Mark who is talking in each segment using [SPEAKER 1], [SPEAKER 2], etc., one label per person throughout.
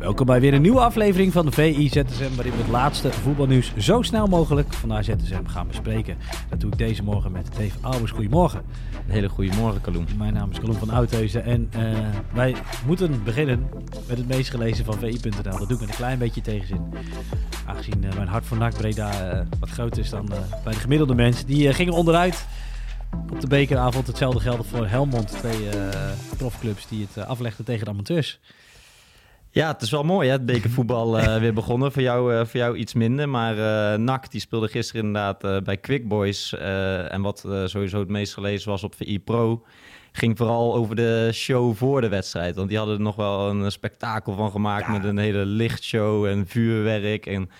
[SPEAKER 1] Welkom bij weer een nieuwe aflevering van de VI ZSM, waarin we het laatste voetbalnieuws zo snel mogelijk vanuit ZSM gaan bespreken. Dat doe ik deze morgen met Dave Albers. Goedemorgen.
[SPEAKER 2] Een hele goede morgen, Kaloen.
[SPEAKER 1] Mijn naam is Kaloen van Oudheusen en uh, wij moeten beginnen met het meest gelezen van VI.nl. Dat doe ik met een klein beetje tegenzin. Aangezien uh, mijn hart voor NAC Breda uh, wat groter is dan bij de gemiddelde mens. Die gingen onderuit op de bekeravond. Hetzelfde geldt voor Helmond, twee profclubs die het aflegden tegen de amateurs.
[SPEAKER 2] Ja, het is wel mooi hè, het bekervoetbal uh, weer begonnen. Voor jou, uh, voor jou iets minder. Maar uh, NAC die speelde gisteren inderdaad bij Quick Boys. en wat sowieso het meest gelezen was op VI Pro... ging vooral over de show voor de wedstrijd. Want die hadden er nog wel een spektakel van gemaakt... met een hele lichtshow en vuurwerk en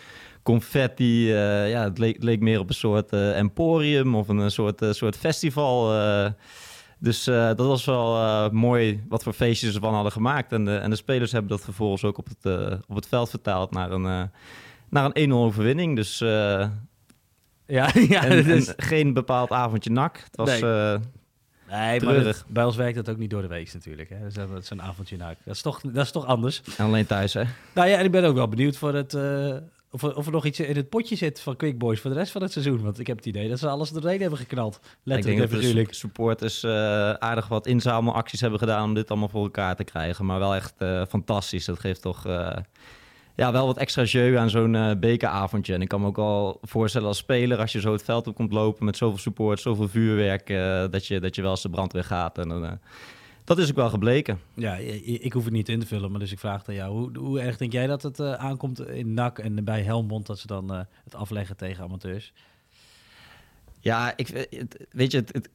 [SPEAKER 2] confetti. ja, het leek, leek, meer op een soort emporium of een soort, soort festival... Dus uh, dat was wel uh, mooi wat voor feestjes ze ervan hadden gemaakt. En de, en de spelers hebben dat vervolgens ook op het, uh, op het veld vertaald naar een, naar een 1-0 overwinning. Dus ja, ja en, dus... geen bepaald avondje nak. Het was nee.
[SPEAKER 1] Nee, maar bij ons werkt dat ook niet door de week natuurlijk. Hè? Dus dat is een avondje nak. Dat is toch, dat is toch anders.
[SPEAKER 2] En alleen thuis, hè?
[SPEAKER 1] Nou ja, en ik ben ook wel benieuwd voor het, of er, of er nog iets in het potje zit van Quick Boys voor de rest van het seizoen. Want ik heb het idee dat ze alles doorheen hebben geknald. Letterlijk
[SPEAKER 2] ik denk dat de supporters uh, aardig wat inzamelacties hebben gedaan om dit allemaal voor elkaar te krijgen. Maar wel echt uh, fantastisch. Dat geeft toch uh, ja, wel wat extra jeu aan zo'n bekeravondje. En ik kan me ook al voorstellen als speler, als je zo het veld op komt lopen met zoveel support, zoveel vuurwerk, dat, je, dat je wel eens de brandweer gaat. En dan dat is ook wel gebleken.
[SPEAKER 1] Ja, ik hoef het niet in te vullen, maar dus ik vraag aan jou. Hoe, hoe erg denk jij dat het uh, aankomt in NAC en bij Helmond dat ze dan uh, het afleggen tegen amateurs?
[SPEAKER 2] Ja, ik, weet je, het, het,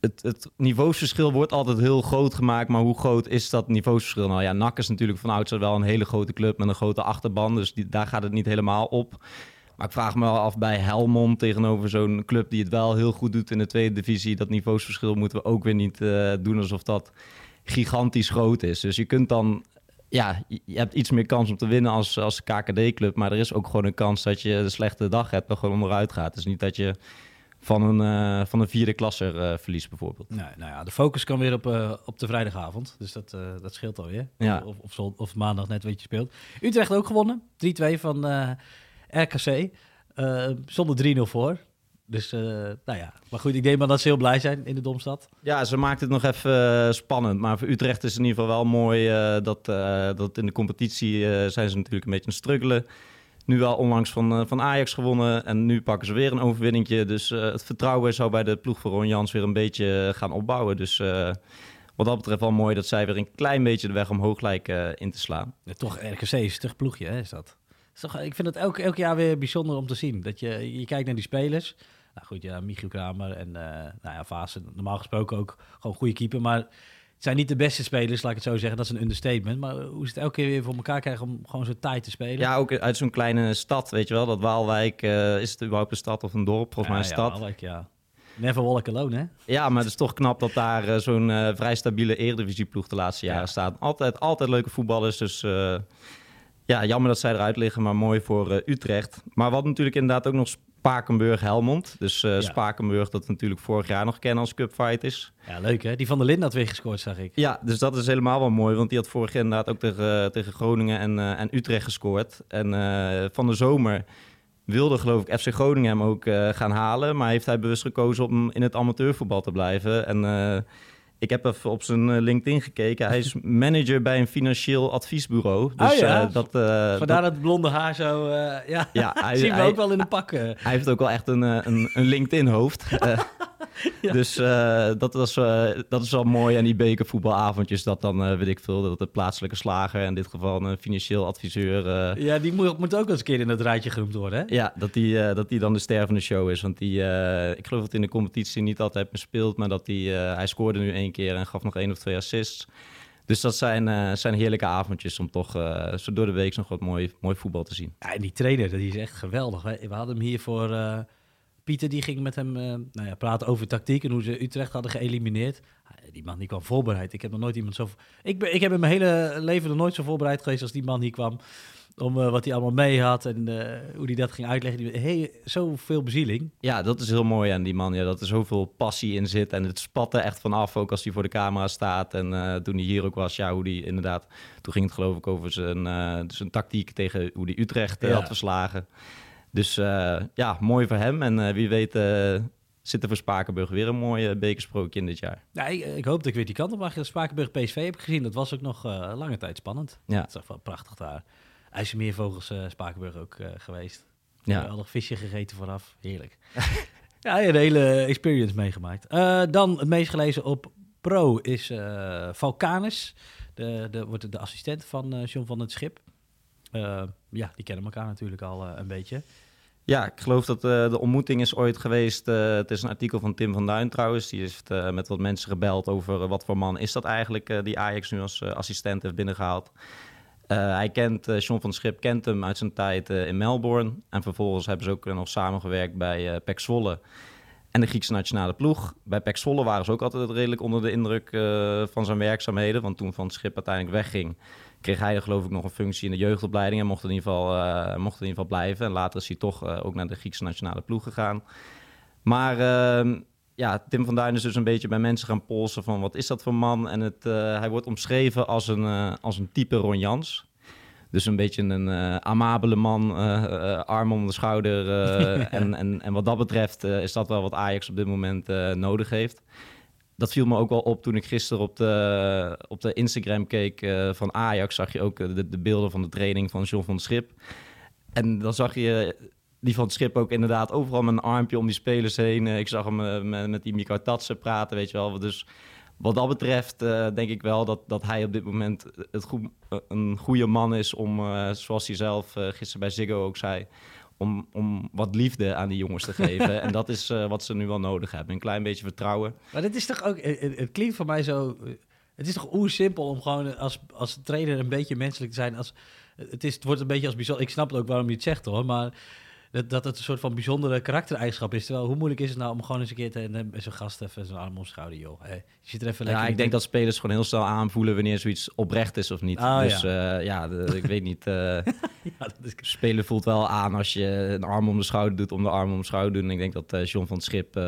[SPEAKER 2] het, het, niveauverschil wordt altijd heel groot gemaakt. Maar hoe groot is dat niveauverschil? Nou ja, NAC is natuurlijk van oudsher wel een hele grote club met een grote achterban. Dus die, daar gaat het niet helemaal op. Maar ik vraag me wel af bij Helmond tegenover zo'n club die het wel heel goed doet in de tweede divisie. Dat niveausverschil moeten we ook weer niet uh, doen alsof dat gigantisch groot is. Dus je kunt dan, ja, je hebt iets meer kans om te winnen als, als KKD-club. Maar er is ook gewoon een kans dat je een slechte dag hebt en gewoon onderuit gaat. Dus niet dat je van een, uh, van een vierde klasser uh, verliest bijvoorbeeld.
[SPEAKER 1] Nee, nou ja, de focus kan weer op, uh, op de vrijdagavond. Dus dat, dat scheelt alweer. Ja. Of, of, of, maandag net weet je speelt. Utrecht ook gewonnen. 3-2 van RKC. Zonder 3-0 voor. Dus, uh, nou ja. Maar goed, ik denk maar dat ze heel blij zijn in de Domstad.
[SPEAKER 2] Ja, ze maakt het nog even uh, spannend. Maar voor Utrecht is het in ieder geval wel mooi uh, dat, dat in de competitie zijn ze natuurlijk een beetje aan het struggelen. Nu wel onlangs van, van Ajax gewonnen en nu pakken ze weer een overwinningje. Dus het vertrouwen zou bij de ploeg van Ron Jans weer een beetje gaan opbouwen. Dus wat dat betreft wel mooi dat zij weer een klein beetje de weg omhoog lijken in te slaan.
[SPEAKER 1] Ja, toch, RKC is toch ploegje, hè, is dat? Ik vind het elk, elk jaar weer bijzonder om te zien. Dat je, je kijkt naar die spelers. Nou goed, ja, Michiel Kramer en uh, nou ja, Vaassen, normaal gesproken ook gewoon goede keeper. Maar het zijn niet de beste spelers, laat ik het zo zeggen. Dat is een understatement. Maar hoe is het elke keer weer voor elkaar krijgen om gewoon zo tijd te spelen?
[SPEAKER 2] Ja, ook uit zo'n kleine stad, weet je wel. Dat Waalwijk, uh, is het überhaupt een stad of een dorp? Volgens mij een stad.
[SPEAKER 1] Waalwijk, ja. Never walk alone, hè?
[SPEAKER 2] Ja, maar het is toch knap dat daar uh, zo'n vrij stabiele Eredivisieploeg de laatste jaren staat. Altijd, altijd leuke voetballers, dus ja, jammer dat zij eruit liggen, maar mooi voor uh, Utrecht. Maar wat natuurlijk inderdaad ook nog Spakenburg-Helmond. Dus uh, ja. Spakenburg, dat natuurlijk vorig jaar nog kennen als cupfight is.
[SPEAKER 1] Ja, leuk hè? Die van de Lind had weer gescoord, zag ik.
[SPEAKER 2] Ja, dus dat is helemaal wel mooi. Want die had vorig jaar inderdaad ook tegen, uh, tegen Groningen en, uh, en Utrecht gescoord. En van de zomer wilde geloof ik FC Groningen hem ook gaan halen. Maar heeft hij bewust gekozen om in het amateurvoetbal te blijven. En ik heb even op zijn eh, LinkedIn gekeken. Hij is manager bij een financieel adviesbureau.
[SPEAKER 1] Dus, ja, uh, dat, uh, vandaar dat, blonde haar zo... Uh, ja, ja hij, zien we ook wel in de pakken.
[SPEAKER 2] Hij heeft ook wel echt een, een, een LinkedIn-hoofd. Dus uh, dat, was, uh, dat is wel mooi. En die bekervoetbalavondjes, dat dan uh, weet ik veel, dat de plaatselijke slager, in dit geval een financieel adviseur.
[SPEAKER 1] ja, die moet, moet ook eens een keer in het rijtje genoemd worden. Hè?
[SPEAKER 2] Ja, dat die, dat die dan de ster van de show is. Want die, ik geloof dat in de competitie niet altijd meer speelt, maar dat die, hij scoorde nu één keer en gaf nog één of twee assists. Dus dat zijn, eh, zijn heerlijke avondjes om toch eh, zo door de week nog wat mooi, mooi voetbal te zien.
[SPEAKER 1] Ja, en die trainer, die is echt geweldig. We, we hadden hem hier voor... eh, Pieter, die ging met hem eh, nou ja, praten over tactiek en hoe ze Utrecht hadden geëlimineerd. Ah, Die man die kwam voorbereid. Ik heb nog nooit iemand zo... Ik, ben, ik heb in mijn hele leven nog nooit zo voorbereid geweest als die man hier kwam. Om eh, wat hij allemaal mee had en eh, hoe hij dat ging uitleggen. Die, hey, zoveel bezieling.
[SPEAKER 2] Ja, dat is heel mooi aan die man. Ja, dat er zoveel passie in zit. En het spat er echt vanaf, ook als hij voor de camera staat. En toen hij hier ook was, ja, hoe die inderdaad... Toen ging het geloof ik over zijn, zijn tactiek tegen hoe die Utrecht
[SPEAKER 1] Ja.
[SPEAKER 2] had verslagen. Dus eh, ja, mooi voor hem. En eh, wie weet eh, zit er voor Spakenburg weer een mooi eh, bekersprookje in dit jaar.
[SPEAKER 1] Ja, ik, ik hoop dat ik weer die kant op mag. Spakenburg PSV heb ik gezien. Dat was ook nog lange tijd spannend.
[SPEAKER 2] Ja.
[SPEAKER 1] Het is toch wel prachtig daar. IJsselmeervogels eh Spakenburg ook geweest.
[SPEAKER 2] Ja.
[SPEAKER 1] Geweldig visje gegeten vooraf. Heerlijk. ja, een hele experience meegemaakt. Dan het meest gelezen op Pro is Valkanus. De, de, wordt de assistent van John van het Schip. Ja, die kennen elkaar natuurlijk al een beetje.
[SPEAKER 2] Ja, ik geloof dat eh, de ontmoeting is ooit geweest. eh, het is een artikel van Tim van Duin trouwens. Die heeft eh, met wat mensen gebeld over wat voor man is dat eigenlijk... die Ajax nu als assistent heeft binnengehaald. Eh, hij kent, John van Schip kent hem uit zijn tijd in Melbourne. En vervolgens hebben ze ook nog samengewerkt bij Zwolle en de Griekse nationale ploeg. Bij Zwolle waren ze ook altijd redelijk onder de indruk van zijn werkzaamheden. Want toen Van Schip uiteindelijk wegging, kreeg hij geloof ik nog een functie in de jeugdopleiding. En mocht in ieder geval, eh, mocht in ieder geval blijven. En later is hij toch eh, ook naar de Griekse nationale ploeg gegaan. Maar ehm, ja, Tim van Duin is dus een beetje bij mensen gaan polsen van wat is dat voor man. En het, eh, hij wordt omschreven als een, als een type Ron Jans. Dus een beetje een amabele man, arm om de schouder. en, en, en wat dat betreft is dat wel wat Ajax op dit moment nodig heeft. Dat viel me ook wel op toen ik gisteren op de, op de Instagram keek eh, van Ajax. Zag je ook eh, de, de beelden van de training van John van Schip. En dan zag je die van Schip ook inderdaad overal met een armpje om die spelers heen. Eh, ik zag hem met, met die Mika Tatsen praten, weet je wel. Dus wat dat betreft denk ik wel dat, dat hij op dit moment het goed, een goede man is om, zoals hij zelf gisteren bij Ziggo ook zei, om, om wat liefde aan die jongens te geven. en dat is eh, wat ze nu wel nodig hebben. Een klein beetje vertrouwen.
[SPEAKER 1] Maar dit is toch ook... Het, het- het klinkt voor mij zo... eh, Het is toch oersimpel om gewoon als, als trainer een beetje menselijk te zijn. Als, het, is, het wordt een beetje als bijzonder... Ik snap het ook waarom je het zegt hoor, maar... Dat, dat het een soort van bijzondere karaktereigenschap is. Terwijl, hoe moeilijk is het nou om gewoon eens een keer te, en zo'n gast even zijn arm om schouder, joh. Hey, je zit er even lekker
[SPEAKER 2] Ja, ik denk dat spelers gewoon heel snel aanvoelen wanneer zoiets oprecht is of niet.
[SPEAKER 1] Ah,
[SPEAKER 2] dus ja, ja de- ik weet niet. eh
[SPEAKER 1] Ja, dat is...
[SPEAKER 2] Spelen voelt wel aan als je een arm om de schouder doet, om de arm om de schouder doen. En ik denk dat eh, John van het Schip eh,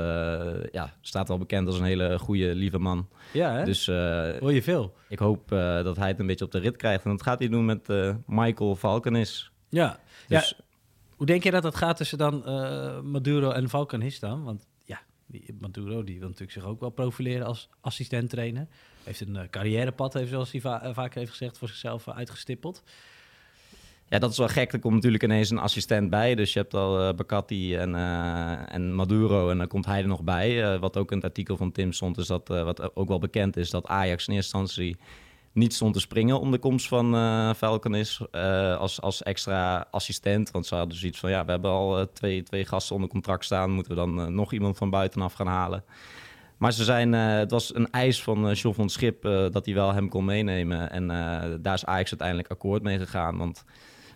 [SPEAKER 2] ja, staat wel bekend als een hele goede, lieve man.
[SPEAKER 1] Ja, hè?
[SPEAKER 2] Dus eh,
[SPEAKER 1] Hoor je veel.
[SPEAKER 2] ik hoop eh, dat hij het een beetje op de rit krijgt. En dat gaat hij doen met eh, Michael Valkenis.
[SPEAKER 1] Ja.
[SPEAKER 2] Dus
[SPEAKER 1] ja. Hoe denk je dat dat gaat tussen dan eh, Maduro en Valkanis dan? Want ja, Maduro die wil natuurlijk zich ook wel profileren als assistent trainer. Heeft een eh, carrièrepad, heeft, zoals hij eh, vaker heeft gezegd, voor zichzelf uitgestippeld.
[SPEAKER 2] ja, dat is wel gek. Er komt natuurlijk ineens een assistent bij. Dus je hebt al eh Bacatti en, en Maduro en dan komt hij er nog bij. Wat ook in het artikel van Tim stond, is dat, wat ook wel bekend is, dat Ajax in eerste instantie niet stond te springen om de komst van eh Valkenis eh, als, als extra assistent. Want ze hadden zoiets van, ja, we hebben al eh, twee, twee gasten onder contract staan. Moeten we dan nog iemand van buitenaf gaan halen? Maar ze zijn, het was een eis van John van Schip dat hij wel hem kon meenemen. En daar is Ajax uiteindelijk akkoord mee gegaan. Want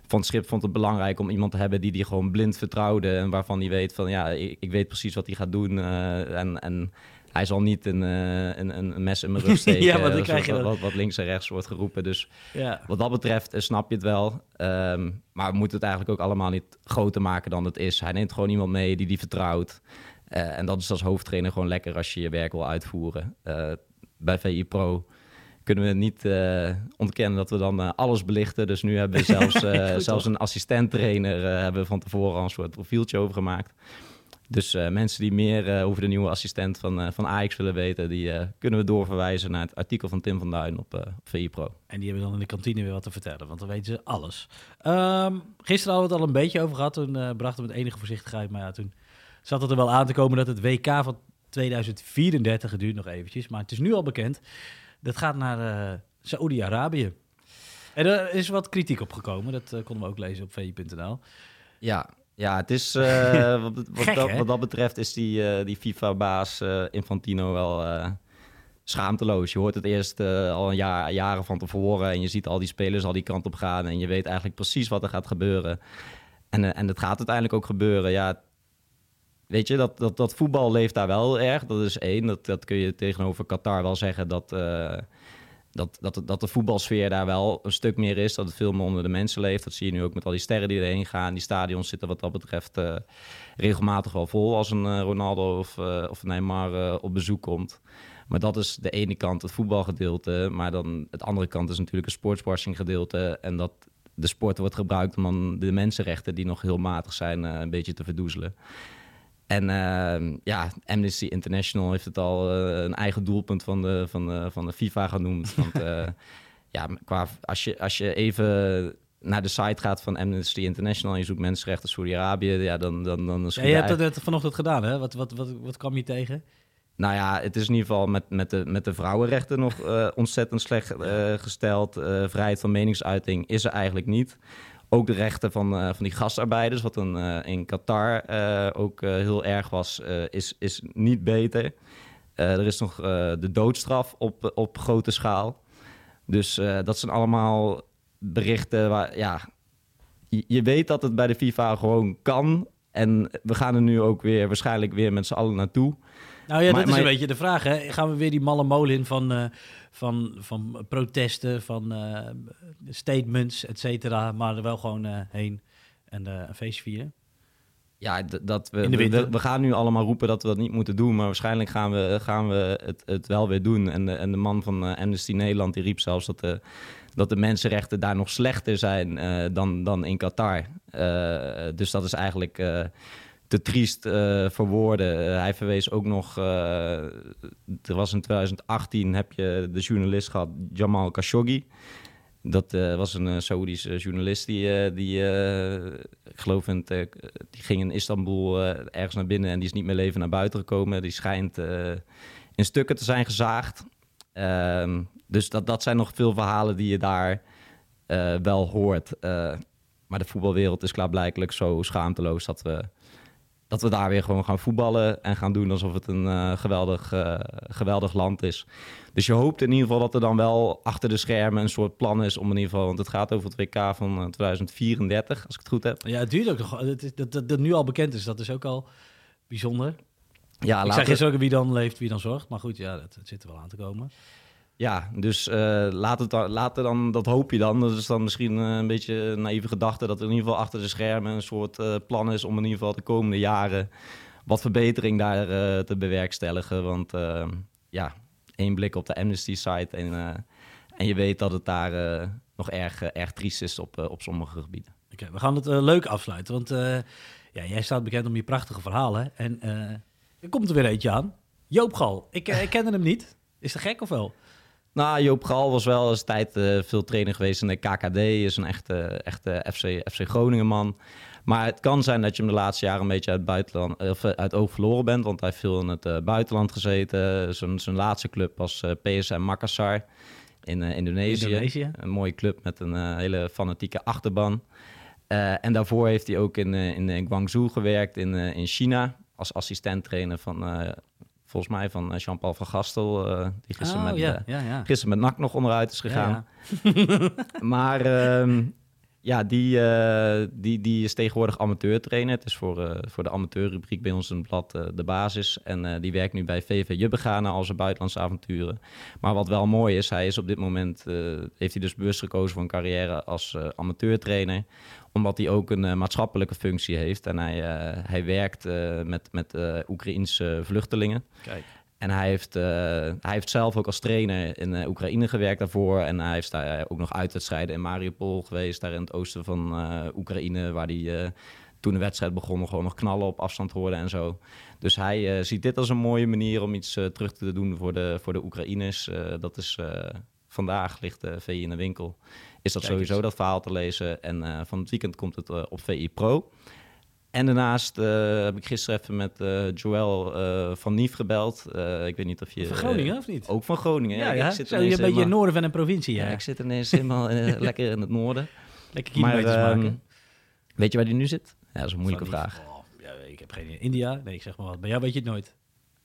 [SPEAKER 2] Van Schip vond het belangrijk om iemand te hebben die die gewoon blind vertrouwde. En waarvan hij weet van, ja, ik, ik weet precies wat hij gaat doen. en, en hij zal niet een, eh, een, een een mes in mijn rug steken.
[SPEAKER 1] Ja, want dan
[SPEAKER 2] zoals
[SPEAKER 1] krijg je
[SPEAKER 2] wat, wat, wat links en rechts wordt geroepen. Dus
[SPEAKER 1] Ja.
[SPEAKER 2] wat dat betreft eh, snap je het wel. Ehm, maar we moeten het eigenlijk ook allemaal niet groter maken dan het is. Hij neemt gewoon iemand mee die die vertrouwt. Eh, en dat is als hoofdtrainer gewoon lekker als je je werk wil uitvoeren. Eh, bij VI Pro kunnen we niet eh, ontkennen dat we dan eh, alles belichten. Dus nu hebben we zelfs, eh, zelfs een assistent-trainer eh, hebben we van tevoren al een soort profieltje over gemaakt. Dus eh, mensen die meer eh, over de nieuwe assistent van, eh, van Ajax willen weten, die eh, kunnen we doorverwijzen naar het artikel van Tim van Duin op, eh, op VI Pro.
[SPEAKER 1] En die hebben dan in de kantine weer wat te vertellen, want dan weten ze alles. Ehm, gisteren hadden we het al een beetje over gehad. Toen eh, brachten we met enige voorzichtigheid. Maar ja, toen zat het er wel aan te komen dat het WK van 2034 het duurt nog eventjes. Maar het is nu al bekend. Dat gaat naar eh Saoedi-Arabië. En er is wat kritiek op gekomen. Dat konden we ook lezen op vi.nl.
[SPEAKER 2] Ja, ja het is, eh, wat, wat,
[SPEAKER 1] Gek,
[SPEAKER 2] dat, wat dat betreft is die, eh, die FIFA-baas eh, Infantino wel schaamteloos. Je hoort het eerst al een jaar, jaren van tevoren en je ziet al die spelers al die kant op gaan en je weet eigenlijk precies wat er gaat gebeuren. En, en het gaat uiteindelijk ook gebeuren. Ja, weet je, dat, dat, dat voetbal leeft daar wel erg. Dat is één. Dat, dat kun je tegenover Qatar wel zeggen dat, dat, dat, dat de voetbalsfeer daar wel een stuk meer is. Dat het veel meer onder de mensen leeft. Dat zie je nu ook met al die sterren die erheen gaan. Die stadions zitten wat dat betreft uh, regelmatig wel vol als een uh, Ronaldo of, of Neymar op bezoek komt. Maar dat is de ene kant, het voetbalgedeelte. Maar dan het andere kant is natuurlijk een sportswashing gedeelte. En dat de sport wordt gebruikt om de mensenrechten, die nog heel matig zijn, een beetje te verdoezelen. En uh, ja, Amnesty International heeft het al uh, een eigen doelpunt van de, van de, van de FIFA genoemd. Want uh, ja, qua, als, je, als je even naar de site gaat van Amnesty International en je zoekt mensenrechten Saudi-Arabië, ja, dan... dan, dan
[SPEAKER 1] ja, je hebt het vanochtend gedaan, hè? Wat, wat, wat, wat kwam je tegen?
[SPEAKER 2] Nou ja, het is in ieder geval met, met, de, met de vrouwenrechten nog uh, ontzettend slecht gesteld. Vrijheid van meningsuiting is er eigenlijk niet. Ook de rechten van, van die gastarbeiders, wat een, in Qatar ook heel erg was, is, is niet beter. er is nog de doodstraf op, op grote schaal. Dus dat zijn allemaal berichten waar, ja, je, je weet dat het bij de FIFA gewoon kan. En we gaan er nu ook weer waarschijnlijk weer met z'n allen naartoe.
[SPEAKER 1] Nou ja, dat is een beetje de vraag. Hè? Gaan we weer die malle molen in van, uh, van, van protesten, van uh, statements, et cetera, maar er wel gewoon uh, heen en een feestje vieren?
[SPEAKER 2] Ja, dat we, we, we, gaan nu allemaal roepen dat we dat niet moeten doen, maar waarschijnlijk gaan we, gaan we het, het wel weer doen. En de, en de man van Amnesty Nederland die riep zelfs dat de, dat de mensenrechten daar nog slechter zijn dan, dan in Qatar. dus dat is eigenlijk te triest uh, voor woorden. Uh, hij verwees ook nog, uh, er was in 2018 heb je de journalist gehad, Jamal Khashoggi. Dat was een Saoedische journalist die, die ik geloof, in die ging in Istanbul ergens naar binnen en die is niet meer leven naar buiten gekomen. Die schijnt in stukken te zijn gezaagd. Ehm, dus dat, dat zijn nog veel verhalen die je daar wel hoort. maar de voetbalwereld is klaarblijkelijk zo schaamteloos dat we dat we daar weer gewoon gaan voetballen en gaan doen alsof het een uh, geweldig, uh, geweldig land is. Dus je hoopt in ieder geval dat er dan wel achter de schermen een soort plan is om in ieder geval, want het gaat over het WK van 2034, eh, als ik het goed heb.
[SPEAKER 1] Ja, het duurt ook nog. Dat, dat, dat, dat nu al bekend is, dat is ook al bijzonder.
[SPEAKER 2] Ja,
[SPEAKER 1] ik zeg eens ook wie dan leeft, wie dan zorgt. Maar goed, ja, dat, dat zit er wel aan te komen.
[SPEAKER 2] Ja, dus uh, laat, het dan, laat er dan, dat hoop je dan. Dat is dan misschien uh, een beetje naïeve gedachte dat er in ieder geval achter de schermen een soort uh, plan is om in ieder geval de komende jaren wat verbetering daar te bewerkstelligen. Want ja, één blik op de Amnesty-site en, en je weet dat het daar nog erg, erg triest is op, op sommige gebieden.
[SPEAKER 1] Oké, we gaan het leuk afsluiten, want ja, jij staat bekend om je prachtige verhalen. En er komt er weer eentje aan. Joop Gal, ik, ik kende hem niet. Is dat gek of wel?
[SPEAKER 2] Nou, Joop Gal was wel eens tijd uh, veel trainer geweest in de KKD. Is een echte, echte FC, FC Groningen man. Maar het kan zijn dat je hem de laatste jaren een beetje uit, buitenland, of uit oog verloren bent. Want hij heeft veel in het uh, buitenland gezeten. Zijn, zijn laatste club was uh, PSM Makassar in Indonesië.
[SPEAKER 1] Indonesië.
[SPEAKER 2] Een mooie club met een hele fanatieke achterban. en daarvoor heeft hij ook in, in Guangzhou gewerkt in, in China. Als assistent trainer van volgens mij van eh, Jean-Paul van Gastel, uh, die gisteren,
[SPEAKER 1] oh,
[SPEAKER 2] met, uh,
[SPEAKER 1] ja.
[SPEAKER 2] gisteren met NAC nog onderuit is gegaan. maar um, ja, die, uh, die, die is tegenwoordig amateurtrainer. Het is voor, voor de amateurrubriek bij ons een blad de basis. En die werkt nu bij VV Jubbegana als zijn buitenlandse avonturen. Maar wat wel mooi is, hij is op dit moment, heeft hij dus bewust gekozen voor een carrière als amateurtrainer omdat hij ook een uh, maatschappelijke functie heeft. En hij, uh, hij werkt uh, met, met Oekraïense vluchtelingen.
[SPEAKER 1] Kijk.
[SPEAKER 2] En hij heeft, hij heeft zelf ook als trainer in Oekraïne gewerkt daarvoor. En hij heeft daar ook nog uitwedstrijden in Mariupol geweest, daar in het oosten van Oekraïne, waar hij toen de wedstrijd begon gewoon nog knallen op afstand hoorde en zo. Dus hij ziet dit als een mooie manier om iets terug te doen voor de, voor de Oekraïners. dat is vandaag ligt de VI in de winkel is dat sowieso dat verhaal te lezen. En van het weekend komt het op VI Pro. En daarnaast uh, heb ik gisteren even met Joël van Nief gebeld. ik weet niet of je...
[SPEAKER 1] Van Groningen, of niet?
[SPEAKER 2] Ook van Groningen.
[SPEAKER 1] Ja, ja. Ik zit Zo, je bent een beetje in het noorden van een provincie, ja.
[SPEAKER 2] ja. Ik zit ineens helemaal lekker in het noorden.
[SPEAKER 1] Lekker kilometers maar, maken.
[SPEAKER 2] Weet je waar die nu zit? Ja, dat is een moeilijke vraag.
[SPEAKER 1] Oh, ja, ik heb geen India? Nee, ik zeg maar wat. Bij jou weet je het nooit.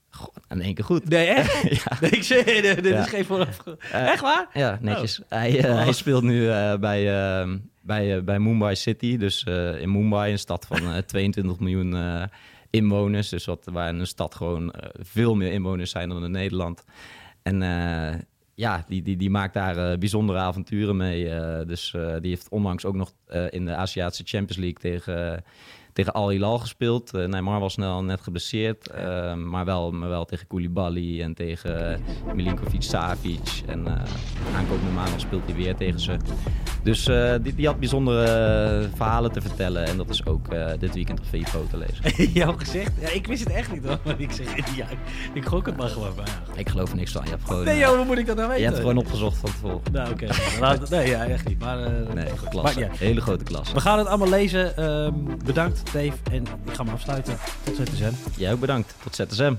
[SPEAKER 2] Goh, in één keer goed.
[SPEAKER 1] Nee, echt?
[SPEAKER 2] ja.
[SPEAKER 1] Nee, ik zeg, dit
[SPEAKER 2] Ja.
[SPEAKER 1] is geen vooraf.
[SPEAKER 2] Eh,
[SPEAKER 1] echt waar?
[SPEAKER 2] Ja, netjes. Hij, eh,
[SPEAKER 1] Oh.
[SPEAKER 2] hij speelt nu eh, bij, eh, bij, eh, bij Mumbai City. Dus eh, in Mumbai, een stad van eh, 22 miljoen eh, inwoners. Dus wat, waar een stad gewoon veel meer inwoners zijn dan in Nederland. En ja, die, die, die maakt daar bijzondere avonturen mee. dus die heeft onlangs ook nog in de Aziatische Champions League tegen, tegen Al Hilal gespeeld. Eh, Neymar was snel net geblesseerd, eh, maar, wel, maar wel tegen Koulibaly en tegen Milinkovic Savic. En eh aankomende maandag speelt hij weer tegen ze. Dus eh, die, die had bijzondere eh, verhalen te vertellen. En dat is ook eh, dit weekend op VI Pro te lezen.
[SPEAKER 1] Jouw gezegd? Ja, ik wist het echt niet hoor. Maar ik zeg, ja, ik gok het maar gewoon. Maar.
[SPEAKER 2] Ik geloof er niks van. Je hebt gewoon,
[SPEAKER 1] Nee
[SPEAKER 2] eh,
[SPEAKER 1] joh, hoe moet ik dat nou
[SPEAKER 2] je
[SPEAKER 1] weten?
[SPEAKER 2] hebt gewoon opgezocht van tevoren.
[SPEAKER 1] Nou oké, Laat- nee ja, echt niet. Maar, eh,
[SPEAKER 2] Nee, klasse. Hele grote klasse.
[SPEAKER 1] We gaan het allemaal lezen. Ehm, bedankt Dave. En ik ga me afsluiten. Tot ZSM.
[SPEAKER 2] Jij ook bedankt. Tot ZSM.